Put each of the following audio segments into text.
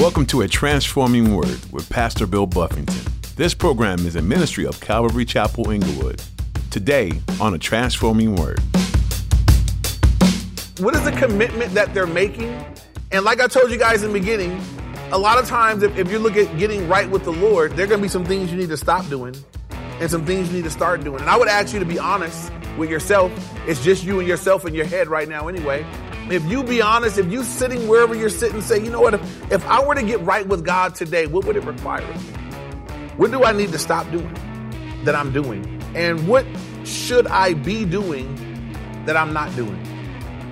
Welcome to A Transforming Word with Pastor Bill Buffington. This program is a ministry of Calvary Chapel Inglewood. Today on A Transforming Word. What is the commitment that they're making? And like I told you guys in the beginning, a lot of times if, if you look at getting right with the Lord, there are going to be some things you need to stop doing and some things you need to start doing. And I would ask you to be honest with yourself. It's just you and yourself in your head right now anyway. If you be honest, if you sitting wherever you're sitting, say, you know what, if, if I were to get right with God today, what would it require of me? What do I need to stop doing that I'm doing? And what should I be doing that I'm not doing?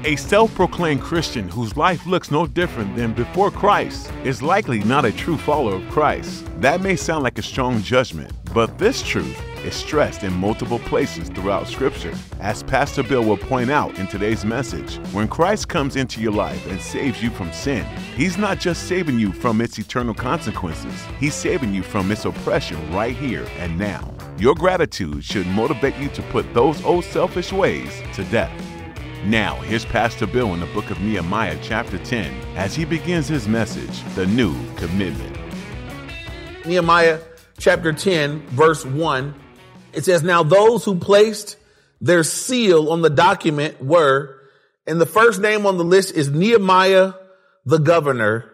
A self proclaimed Christian whose life looks no different than before Christ is likely not a true follower of Christ. That may sound like a strong judgment, but this truth is stressed in multiple places throughout Scripture. As Pastor Bill will point out in today's message, when Christ comes into your life and saves you from sin, He's not just saving you from its eternal consequences, He's saving you from its oppression right here and now. Your gratitude should motivate you to put those old selfish ways to death. Now, here's Pastor Bill in the book of Nehemiah, chapter 10, as he begins his message, The New Commitment. Nehemiah chapter 10, verse 1. It says, Now those who placed their seal on the document were, and the first name on the list is Nehemiah the governor,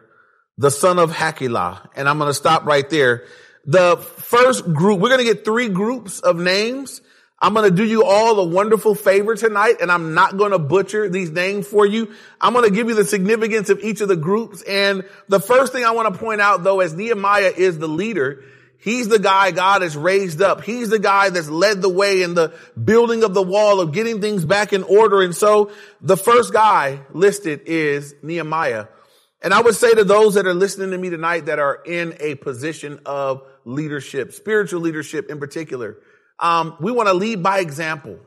the son of Hacaliah. And I'm going to stop right there. The first group, we're going to get three groups of names. I'm going to do you all a wonderful favor tonight, and I'm not going to butcher these names for you. I'm going to give you the significance of each of the groups. And the first thing I want to point out, though, as Nehemiah is the leader, He's the guy God has raised up. He's the guy that's led the way in the building of the wall of getting things back in order. And so the first guy listed is Nehemiah. And I would say to those that are listening to me tonight that are in a position of leadership, spiritual leadership in particular, um, we want to lead by example.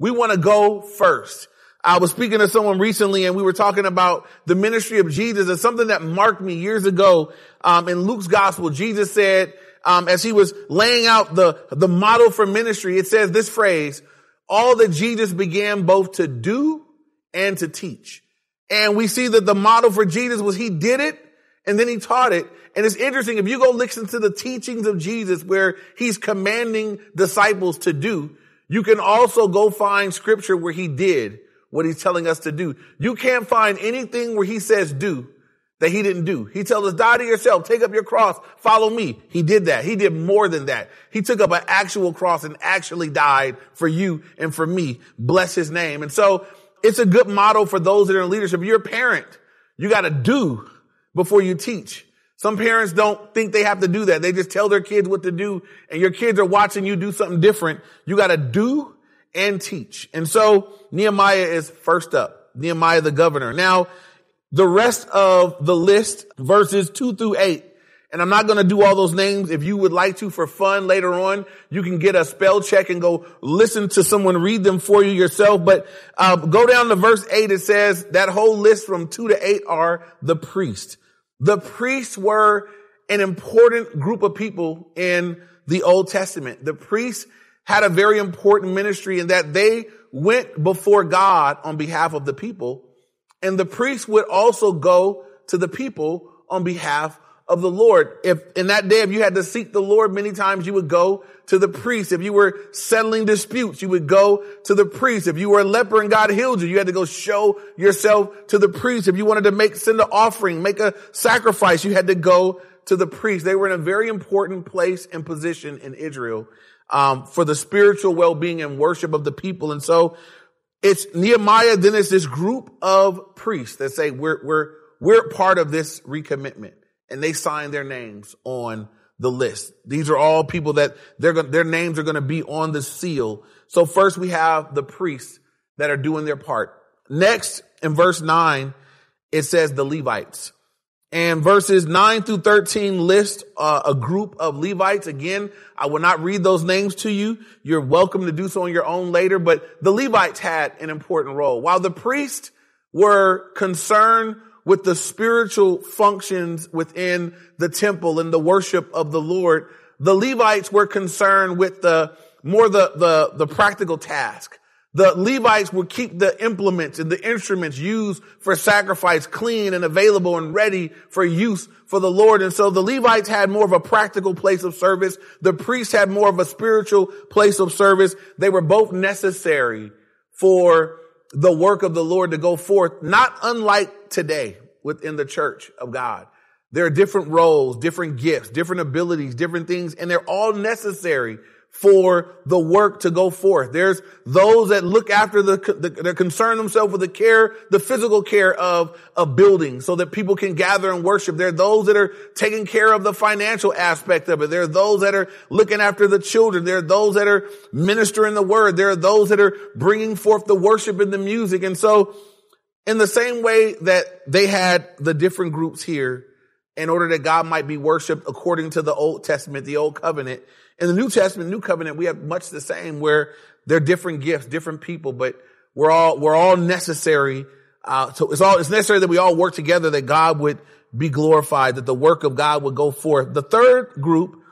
We want to go first. I was speaking to someone recently and we were talking about the ministry of Jesus and something that marked me years ago. Um, in Luke's gospel, Jesus said, um, as he was laying out the, the model for ministry, it says this phrase, all that Jesus began both to do and to teach. And we see that the model for Jesus was he did it and then he taught it. And it's interesting, if you go listen to the teachings of Jesus where he's commanding disciples to do, you can also go find scripture where he did what he's telling us to do. You can't find anything where he says do that he didn't do. He tells us, die to yourself, take up your cross, follow me. He did that. He did more than that. He took up an actual cross and actually died for you and for me. Bless his name. And so it's a good model for those that are in leadership. You're a parent, you got to do before you teach. Some parents don't think they have to do that. They just tell their kids what to do and your kids are watching you do something different. You got to do and teach. And so Nehemiah is first up. Nehemiah the governor. Now, the rest of the list, verses two through eight. And I'm not going to do all those names. If you would like to for fun later on, you can get a spell check and go listen to someone read them for you yourself. But uh, go down to verse eight. It says that whole list from two to eight are the priests. The priests were an important group of people in the Old Testament. The priests had a very important ministry in that they went before God on behalf of the people and the priest would also go to the people on behalf of the Lord. If in that day, if you had to seek the Lord many times, you would go to the priest. If you were settling disputes, you would go to the priest. If you were a leper and God healed you, you had to go show yourself to the priest. If you wanted to make, send an offering, make a sacrifice, you had to go to the priest. They were in a very important place and position in Israel, um, for the spiritual well-being and worship of the people. And so it's Nehemiah, then it's this group of priests that say we're, we're, we're part of this recommitment and they sign their names on the list. These are all people that they're going, their names are going to be on the seal. So first we have the priests that are doing their part. Next in verse nine, it says the Levites. And verses 9 through 13 list uh, a group of Levites. Again, I will not read those names to you. You're welcome to do so on your own later, but the Levites had an important role. While the priests were concerned with the spiritual functions within the temple and the worship of the Lord, the Levites were concerned with the more the, the, the practical task, The Levites would keep the implements and the instruments used for sacrifice clean and available and ready for use for the Lord. And so the Levites had more of a practical place of service. The priests had more of a spiritual place of service. They were both necessary for the work of the Lord to go forth, not unlike today within the church of God. There are different roles, different gifts, different abilities, different things, and they're all necessary for the work to go forth. There's those that look after the, the that concern themselves with the care, the physical care of a building so that people can gather and worship. There are those that are taking care of the financial aspect of it. There are those that are looking after the children. There are those that are ministering the word. There are those that are bringing forth the worship and the music. And so in the same way that they had the different groups here in order that God might be worshiped according to the Old Testament, the Old Covenant, in the New Testament, New Covenant, we have much the same where they're different gifts, different people, but we're all, we're all necessary. Uh, so it's all, it's necessary that we all work together, that God would be glorified, that the work of God would go forth. The third group,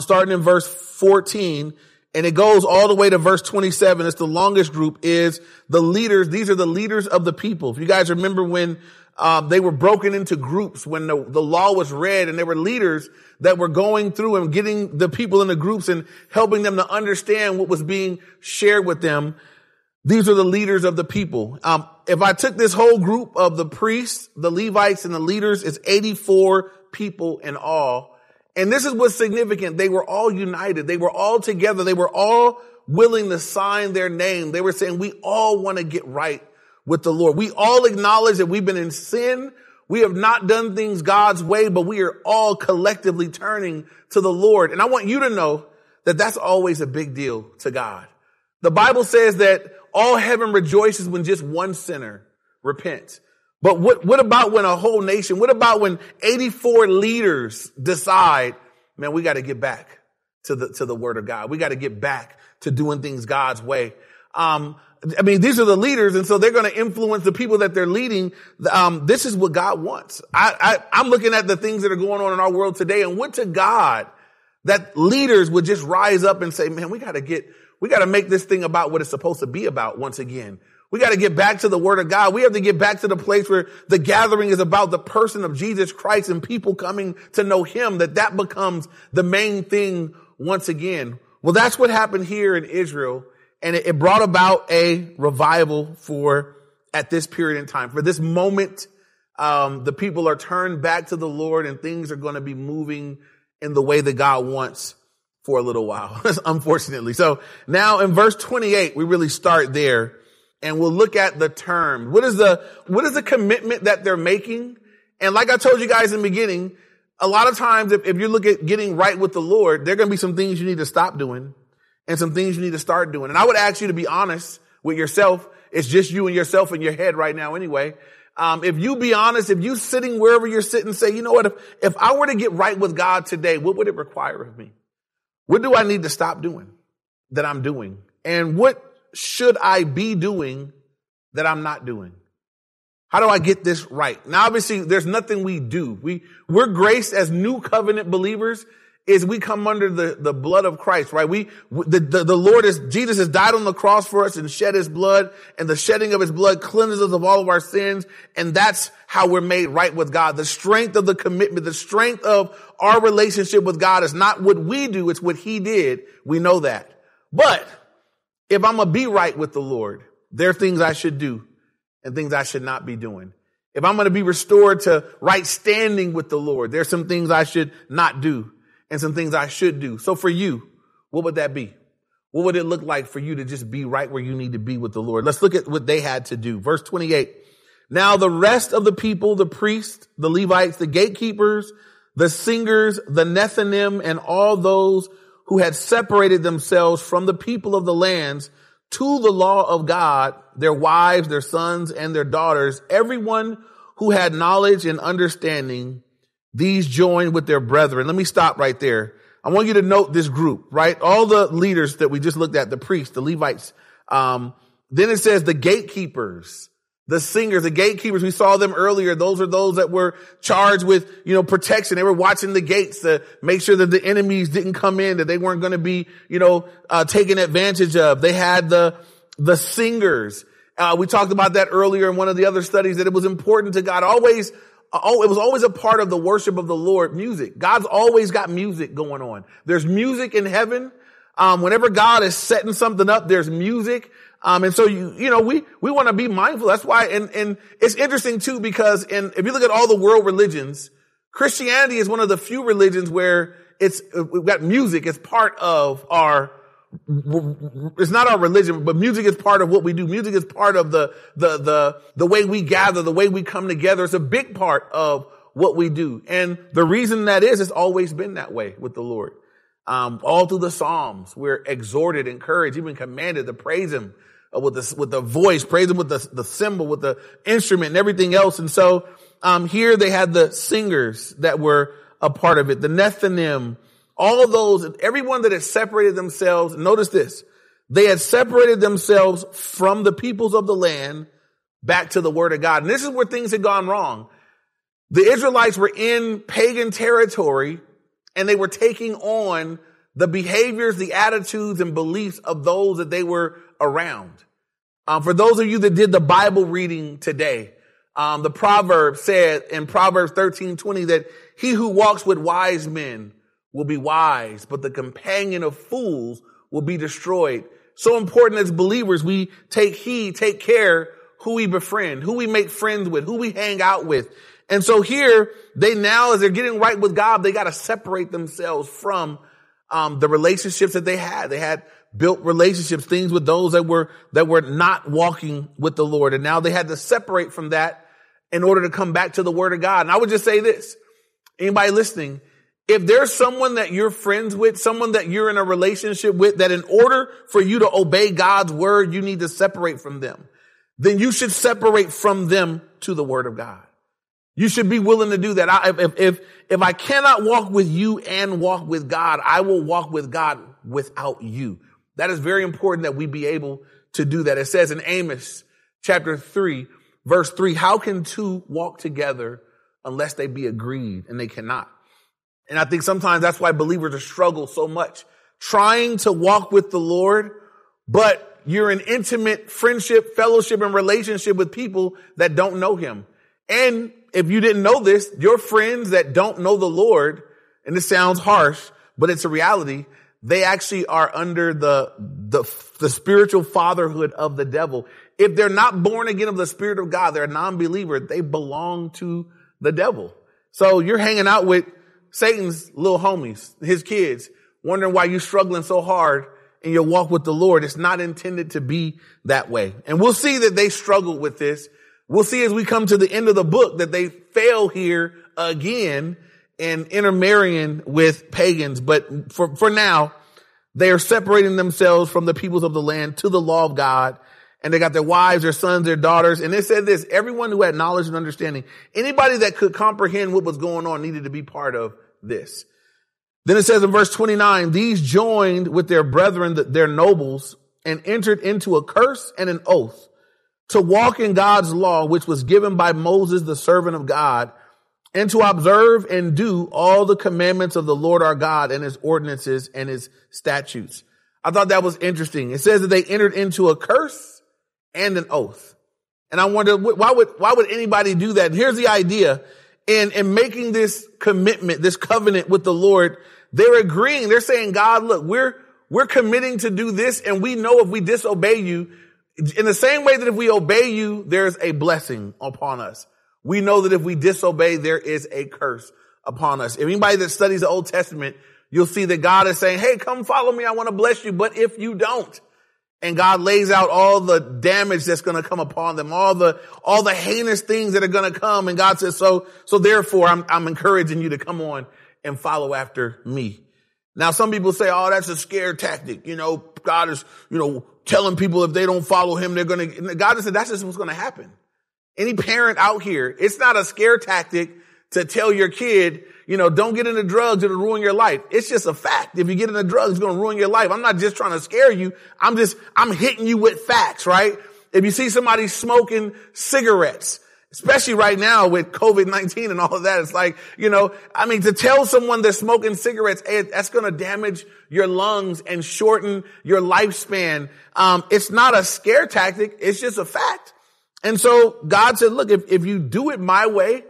starting in verse 14, and it goes all the way to verse 27. It's the longest group is the leaders. These are the leaders of the people. If you guys remember when um, they were broken into groups when the, the law was read and there were leaders that were going through and getting the people in the groups and helping them to understand what was being shared with them. These are the leaders of the people. Um, if I took this whole group of the priests, the Levites and the leaders, it's 84 people in all. And this is what's significant. They were all united. They were all together. They were all willing to sign their name. They were saying, we all want to get right with the Lord. We all acknowledge that we've been in sin. We have not done things God's way, but we are all collectively turning to the Lord. And I want you to know that that's always a big deal to God. The Bible says that all heaven rejoices when just one sinner repents. But what, what about when a whole nation, what about when 84 leaders decide, man, we got to get back to the, to the word of God. We got to get back to doing things God's way. Um, I mean, these are the leaders, and so they're going to influence the people that they're leading. Um, this is what God wants. I, I, I'm looking at the things that are going on in our world today, and what to God that leaders would just rise up and say, "Man, we got to get, we got to make this thing about what it's supposed to be about once again." We got to get back to the word of God. We have to get back to the place where the gathering is about the person of Jesus Christ and people coming to know him, that that becomes the main thing once again. Well, that's what happened here in Israel and it, brought about a revival for at this period in time. For this moment, um, the people are turned back to the Lord and things are going to be moving in the way that God wants for a little while, unfortunately. So now in verse 28, we really start there and we'll look at the term. What is the, what is the commitment that they're making? And like I told you guys in the beginning, a lot of times if, if you look at getting right with the Lord, there are going to be some things you need to stop doing and some things you need to start doing. And I would ask you to be honest with yourself. It's just you and yourself in your head right now anyway. Um, if you be honest, if you sitting wherever you're sitting, say, you know what, if, if I were to get right with God today, what would it require of me? What do I need to stop doing that I'm doing? And what should I be doing that I'm not doing? How do I get this right? Now, obviously, there's nothing we do. We, we're graced as new covenant believers is we come under the, the blood of Christ, right? We, the, the, the Lord is, Jesus has died on the cross for us and shed his blood and the shedding of his blood cleanses us of all of our sins. And that's how we're made right with God. The strength of the commitment, the strength of our relationship with God is not what we do. It's what he did. We know that. But if I'm going to be right with the Lord, there are things I should do and things I should not be doing. If I'm going to be restored to right standing with the Lord, there's some things I should not do and some things I should do. So for you, what would that be? What would it look like for you to just be right where you need to be with the Lord? Let's look at what they had to do. Verse 28. Now the rest of the people, the priests, the Levites, the gatekeepers, the singers, the Nethinim, and all those who had separated themselves from the people of the lands to the law of God, their wives, their sons, and their daughters, everyone who had knowledge and understanding these joined with their brethren. Let me stop right there. I want you to note this group, right? All the leaders that we just looked at, the priests, the Levites. Um, then it says the gatekeepers, the singers, the gatekeepers. We saw them earlier. Those are those that were charged with, you know, protection. They were watching the gates to make sure that the enemies didn't come in, that they weren't going to be, you know, uh, taken advantage of. They had the, the singers. Uh, we talked about that earlier in one of the other studies that it was important to God. Always, oh, it was always a part of the worship of the Lord, music. God's always got music going on. There's music in heaven. Um, whenever God is setting something up, there's music. Um, and so you, you know, we, we want to be mindful. That's why, and, and it's interesting too, because in, if you look at all the world religions, Christianity is one of the few religions where it's, we've got music as part of our, it's not our religion, but music is part of what we do. Music is part of the, the, the, the way we gather, the way we come together. It's a big part of what we do. And the reason that is, it's always been that way with the Lord. Um, all through the Psalms, we're exhorted, encouraged, even commanded to praise Him with the, with the voice, praise Him with the, the cymbal, with the instrument and everything else. And so, um, here they had the singers that were a part of it, the Nethinim, all those, everyone that had separated themselves, notice this, they had separated themselves from the peoples of the land back to the word of God. And this is where things had gone wrong. The Israelites were in pagan territory and they were taking on the behaviors, the attitudes and beliefs of those that they were around. Um, for those of you that did the Bible reading today, um, the proverb said in Proverbs 13, 20 that he who walks with wise men will be wise, but the companion of fools will be destroyed. So important as believers, we take heed, take care who we befriend, who we make friends with, who we hang out with. And so here, they now, as they're getting right with God, they got to separate themselves from um, the relationships that they had. They had built relationships, things with those that were that were not walking with the Lord, and now they had to separate from that in order to come back to the Word of God. And I would just say this: anybody listening, if there's someone that you're friends with, someone that you're in a relationship with, that in order for you to obey God's word, you need to separate from them, then you should separate from them to the Word of God. You should be willing to do that. I, if, if, if I cannot walk with you and walk with God, I will walk with God without you. That is very important that we be able to do that. It says in Amos chapter three, verse three, how can two walk together unless they be agreed and they cannot? And I think sometimes that's why believers struggle so much trying to walk with the Lord, but you're in intimate friendship, fellowship, and relationship with people that don't know him. And if you didn't know this, your friends that don't know the Lord, and this sounds harsh, but it's a reality, they actually are under the, the, the spiritual fatherhood of the devil. If they're not born again of the spirit of God, they're a non-believer, they belong to the devil. So you're hanging out with Satan's little homies, his kids, wondering why you're struggling so hard in your walk with the Lord. It's not intended to be that way. And we'll see that they struggle with this We'll see as we come to the end of the book that they fail here again in intermarrying with pagans. But for, for now, they are separating themselves from the peoples of the land to the law of God. And they got their wives, their sons, their daughters. And it said this, everyone who had knowledge and understanding, anybody that could comprehend what was going on needed to be part of this. Then it says in verse 29, these joined with their brethren, their nobles, and entered into a curse and an oath to walk in God's law, which was given by Moses, the servant of God, and to observe and do all the commandments of the Lord our God and his ordinances and his statutes. I thought that was interesting. It says that they entered into a curse and an oath. And I wonder, why would, why would anybody do that? And here's the idea. In, in making this commitment, this covenant with the Lord, they're agreeing. They're saying, God, look, we're, we're committing to do this and we know if we disobey you, in the same way that if we obey you, there's a blessing upon us. We know that if we disobey, there is a curse upon us. If anybody that studies the Old Testament, you'll see that God is saying, Hey, come follow me. I want to bless you. But if you don't, and God lays out all the damage that's going to come upon them, all the, all the heinous things that are going to come. And God says, so, so therefore I'm, I'm encouraging you to come on and follow after me. Now, some people say, oh, that's a scare tactic. You know, God is, you know, telling people if they don't follow him, they're going to, God said that's just what's going to happen. Any parent out here, it's not a scare tactic to tell your kid, you know, don't get into drugs, it'll ruin your life. It's just a fact. If you get into drugs, it's going to ruin your life. I'm not just trying to scare you. I'm just, I'm hitting you with facts, right? If you see somebody smoking cigarettes Especially right now with COVID-19 and all of that. It's like, you know, I mean, to tell someone they're smoking cigarettes, hey, that's going to damage your lungs and shorten your lifespan. Um, it's not a scare tactic. It's just a fact. And so God said, look, if, if you do it my way,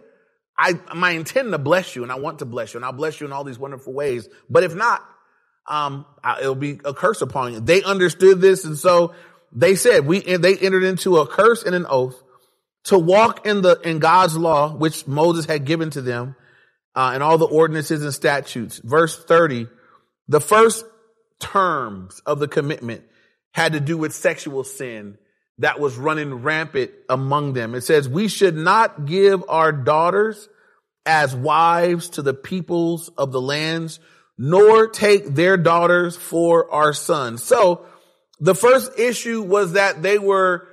I, I intend to bless you and I want to bless you and I'll bless you in all these wonderful ways. But if not, um, it'll be a curse upon you. They understood this. And so they said, we, they entered into a curse and an oath to walk in the, in God's law, which Moses had given to them, uh, and all the ordinances and statutes. Verse 30, the first terms of the commitment had to do with sexual sin that was running rampant among them. It says, we should not give our daughters as wives to the peoples of the lands, nor take their daughters for our sons. So the first issue was that they were,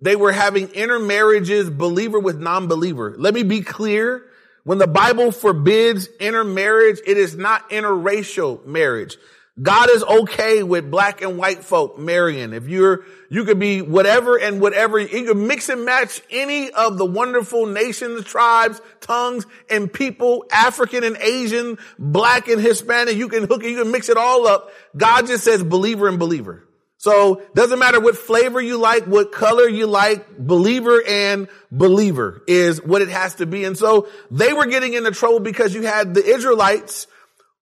they were having intermarriages, believer with non-believer. Let me be clear. When the Bible forbids intermarriage, it is not interracial marriage. God is okay with black and white folk marrying. If you're, you could be whatever and whatever. You could mix and match any of the wonderful nations, tribes, tongues, and people, African and Asian, black and Hispanic. You can hook it, you can mix it all up. God just says believer and believer. So doesn't matter what flavor you like, what color you like, believer and believer is what it has to be. And so they were getting into trouble because you had the Israelites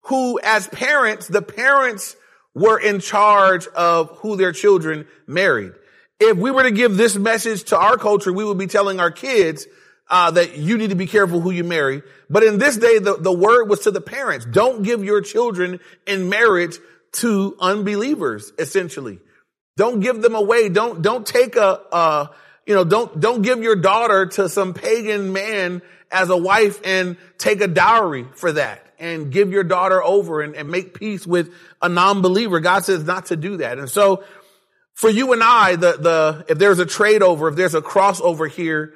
who as parents, the parents were in charge of who their children married. If we were to give this message to our culture, we would be telling our kids, uh, that you need to be careful who you marry. But in this day, the, the word was to the parents. Don't give your children in marriage to unbelievers, essentially. Don't give them away. Don't, don't take a, uh, you know, don't, don't give your daughter to some pagan man as a wife and take a dowry for that and give your daughter over and, and make peace with a non-believer. God says not to do that. And so for you and I, the, the, if there's a trade over, if there's a crossover here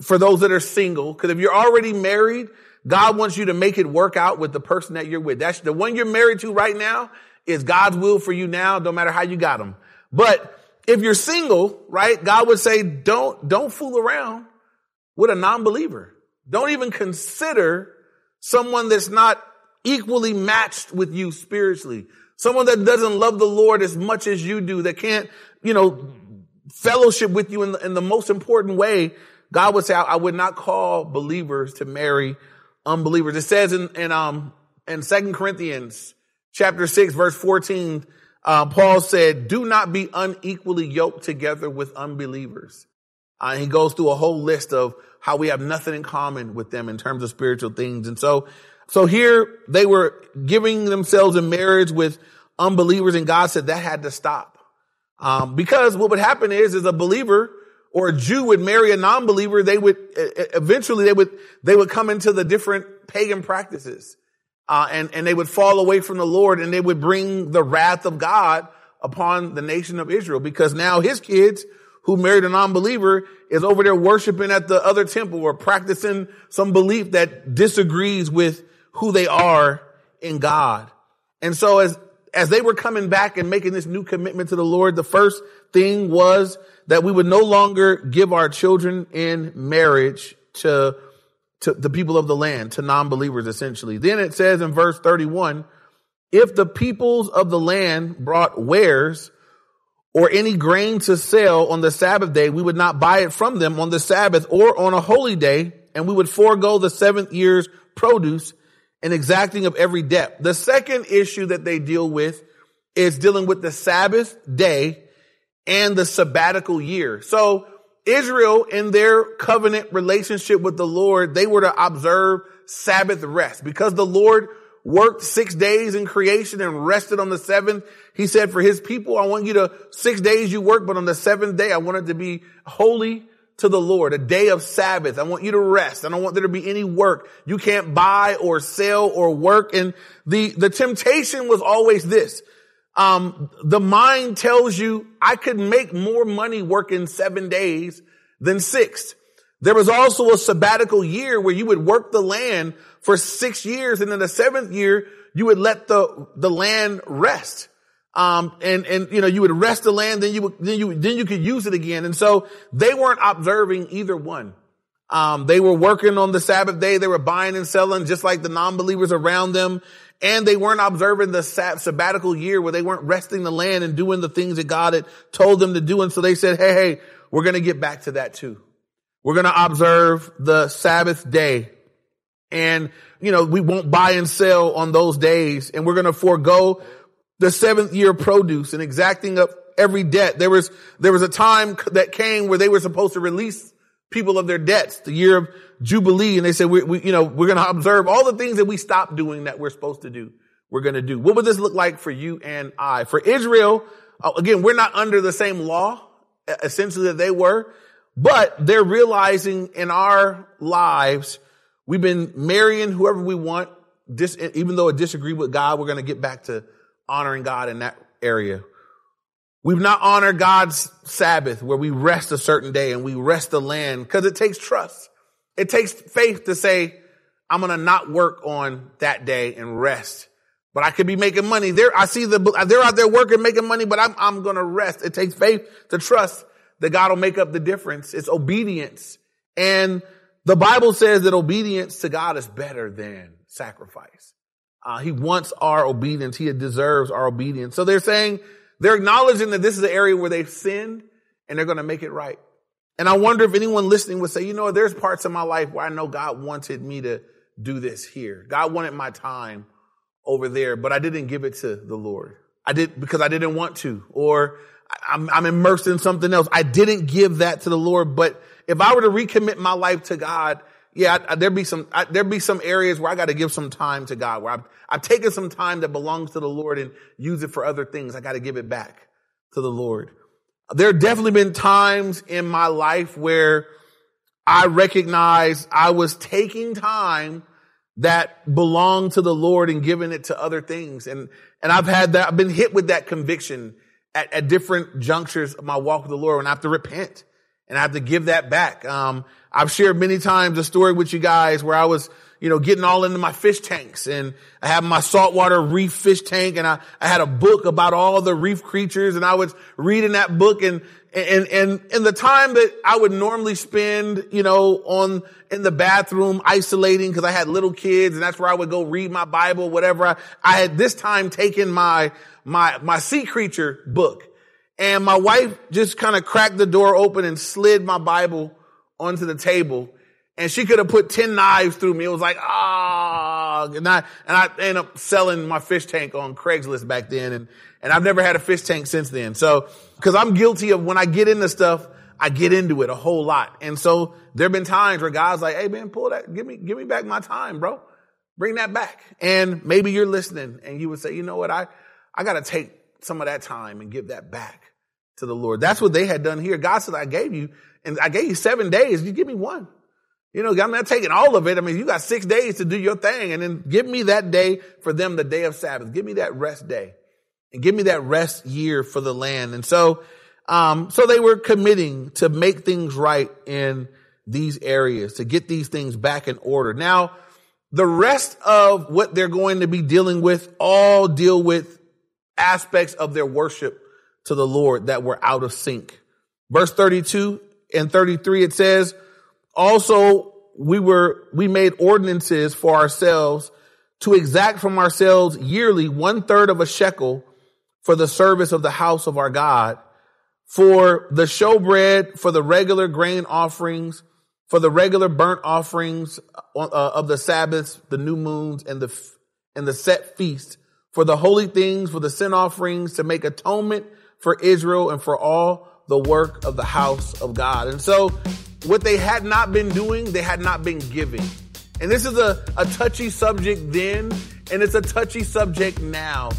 for those that are single, because if you're already married, God wants you to make it work out with the person that you're with. That's the one you're married to right now is God's will for you now, no matter how you got them. But if you're single, right, God would say, don't, don't fool around with a non-believer. Don't even consider someone that's not equally matched with you spiritually. Someone that doesn't love the Lord as much as you do, that can't, you know, fellowship with you in the, in the most important way. God would say, I, I would not call believers to marry unbelievers. It says in, in, um, in second Corinthians chapter six, verse 14, uh, Paul said, do not be unequally yoked together with unbelievers. Uh, he goes through a whole list of how we have nothing in common with them in terms of spiritual things. And so so here they were giving themselves in marriage with unbelievers and God said that had to stop. Um, because what would happen is, is a believer or a Jew would marry a non-believer, they would, eventually they would, they would come into the different pagan practices. Uh, and, and they would fall away from the Lord and they would bring the wrath of God upon the nation of Israel because now his kids who married a non-believer is over there worshiping at the other temple or practicing some belief that disagrees with who they are in God. And so as, as they were coming back and making this new commitment to the Lord, the first thing was that we would no longer give our children in marriage to, to the people of the land, to non-believers essentially. Then it says in verse 31, if the peoples of the land brought wares or any grain to sell on the Sabbath day, we would not buy it from them on the Sabbath or on a holy day, and we would forego the seventh year's produce and exacting of every debt. The second issue that they deal with is dealing with the Sabbath day and the sabbatical year. So Israel in their covenant relationship with the Lord, they were to observe Sabbath rest because the Lord worked six days in creation and rested on the seventh. He said for his people, I want you to, six days you work, but on the seventh day, I want it to be holy to the Lord, a day of Sabbath. I want you to rest. I don't want there to be any work. You can't buy or sell or work. And the, the temptation was always this. Um, the mind tells you I could make more money working seven days than six. There was also a sabbatical year where you would work the land for six years. And in the seventh year, you would let the, the land rest. Um, and, and, you know, you would rest the land, then you would, then you, then you could use it again. And so they weren't observing either one. Um, they were working on the Sabbath day. They were buying and selling just like the non-believers around them. And they weren't observing the sabbatical year where they weren't resting the land and doing the things that God had told them to do. And so they said, Hey, hey, we're going to get back to that too. We're going to observe the Sabbath day. And, you know, we won't buy and sell on those days. And we're going to forego the seventh year produce and exacting of every debt. There was, there was a time that came where they were supposed to release people of their debts, the year of Jubilee. And they said, we, we you know, we're going to observe all the things that we stopped doing that we're supposed to do. We're going to do. What would this look like for you and I? For Israel, uh, again, we're not under the same law, essentially that they were, but they're realizing in our lives, we've been marrying whoever we want. Dis, even though it disagree with God, we're going to get back to honoring God in that area. We've not honored God's Sabbath where we rest a certain day and we rest the land because it takes trust. It takes faith to say, I'm going to not work on that day and rest, but I could be making money there. I see the, they're out there working, making money, but I'm, I'm going to rest. It takes faith to trust that God will make up the difference. It's obedience. And the Bible says that obedience to God is better than sacrifice. Uh, he wants our obedience. He deserves our obedience. So they're saying, they're acknowledging that this is an area where they've sinned and they're going to make it right. And I wonder if anyone listening would say, you know, there's parts of my life where I know God wanted me to do this here. God wanted my time over there, but I didn't give it to the Lord. I did because I didn't want to, or I'm, I'm immersed in something else. I didn't give that to the Lord, but if I were to recommit my life to God, yeah, there'd be some, I, there'd be some areas where I got to give some time to God, where I've, I've taken some time that belongs to the Lord and use it for other things. I got to give it back to the Lord. There have definitely been times in my life where I recognize I was taking time that belonged to the Lord and giving it to other things. And, and I've had that, I've been hit with that conviction at, at different junctures of my walk with the Lord and I have to repent and I have to give that back. Um, I've shared many times a story with you guys where I was, you know, getting all into my fish tanks and I had my saltwater reef fish tank and I, I had a book about all the reef creatures and I was reading that book and, and, and, and the time that I would normally spend, you know, on, in the bathroom isolating because I had little kids and that's where I would go read my Bible, whatever. I, I had this time taken my, my, my sea creature book and my wife just kind of cracked the door open and slid my Bible onto the table and she could have put 10 knives through me. It was like, ah, and I, and I ended up selling my fish tank on Craigslist back then. And, and I've never had a fish tank since then. So, cause I'm guilty of when I get into stuff, I get into it a whole lot. And so there have been times where God's like, Hey man, pull that, give me, give me back my time, bro. Bring that back. And maybe you're listening and you would say, you know what? I, I got to take some of that time and give that back to the Lord. That's what they had done here. God said, I gave you, and I gave you seven days. You give me one. You know, I'm not taking all of it. I mean, you got six days to do your thing and then give me that day for them, the day of Sabbath. Give me that rest day and give me that rest year for the land. And so, um, so they were committing to make things right in these areas, to get these things back in order. Now, the rest of what they're going to be dealing with all deal with aspects of their worship to the Lord that were out of sync. Verse 32 and 33, it says, also we were, we made ordinances for ourselves to exact from ourselves yearly one third of a shekel for the service of the house of our God, for the showbread, for the regular grain offerings, for the regular burnt offerings uh, of the Sabbaths, the new moons, and the and the set feast, for the holy things, for the sin offerings, to make atonement for Israel and for all the work of the house of God. And so what they had not been doing, they had not been giving. And this is a, a touchy subject then, and it's a touchy subject now.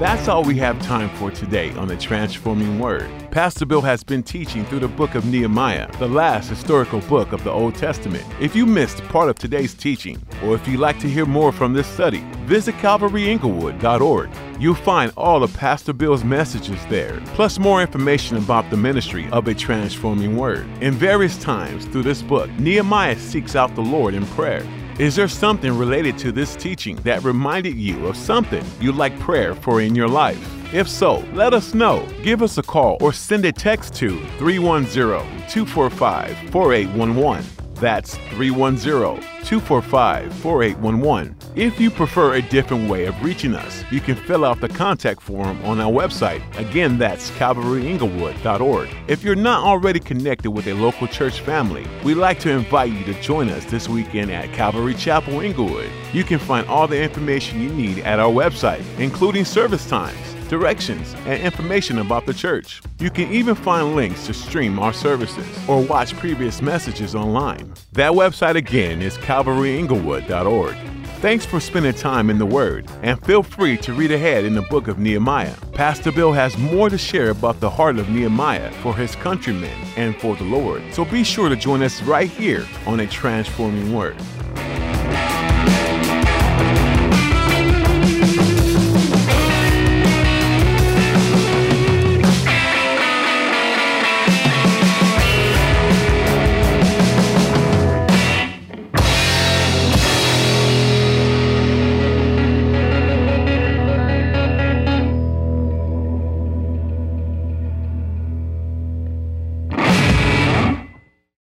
That's all we have time for today on the Transforming Word. Pastor Bill has been teaching through the book of Nehemiah, the last historical book of the Old Testament. If you missed part of today's teaching, or if you'd like to hear more from this study, visit calvaryinglewood.org. You'll find all of Pastor Bill's messages there, plus more information about the ministry of a transforming word. In various times through this book, Nehemiah seeks out the Lord in prayer Is there something related to this teaching that reminded you of something you'd like prayer for in your life? If so, let us know. Give us a call or send a text to 310 245 4811. That's 310 245 4811. If you prefer a different way of reaching us, you can fill out the contact form on our website. Again, that's calvaryinglewood.org. If you're not already connected with a local church family, we'd like to invite you to join us this weekend at Calvary Chapel Inglewood. You can find all the information you need at our website, including service times directions, and information about the church. You can even find links to stream our services or watch previous messages online. That website again is calvaryinglewood.org. Thanks for spending time in the Word, and feel free to read ahead in the book of Nehemiah. Pastor Bill has more to share about the heart of Nehemiah for his countrymen and for the Lord, so be sure to join us right here on A Transforming Word.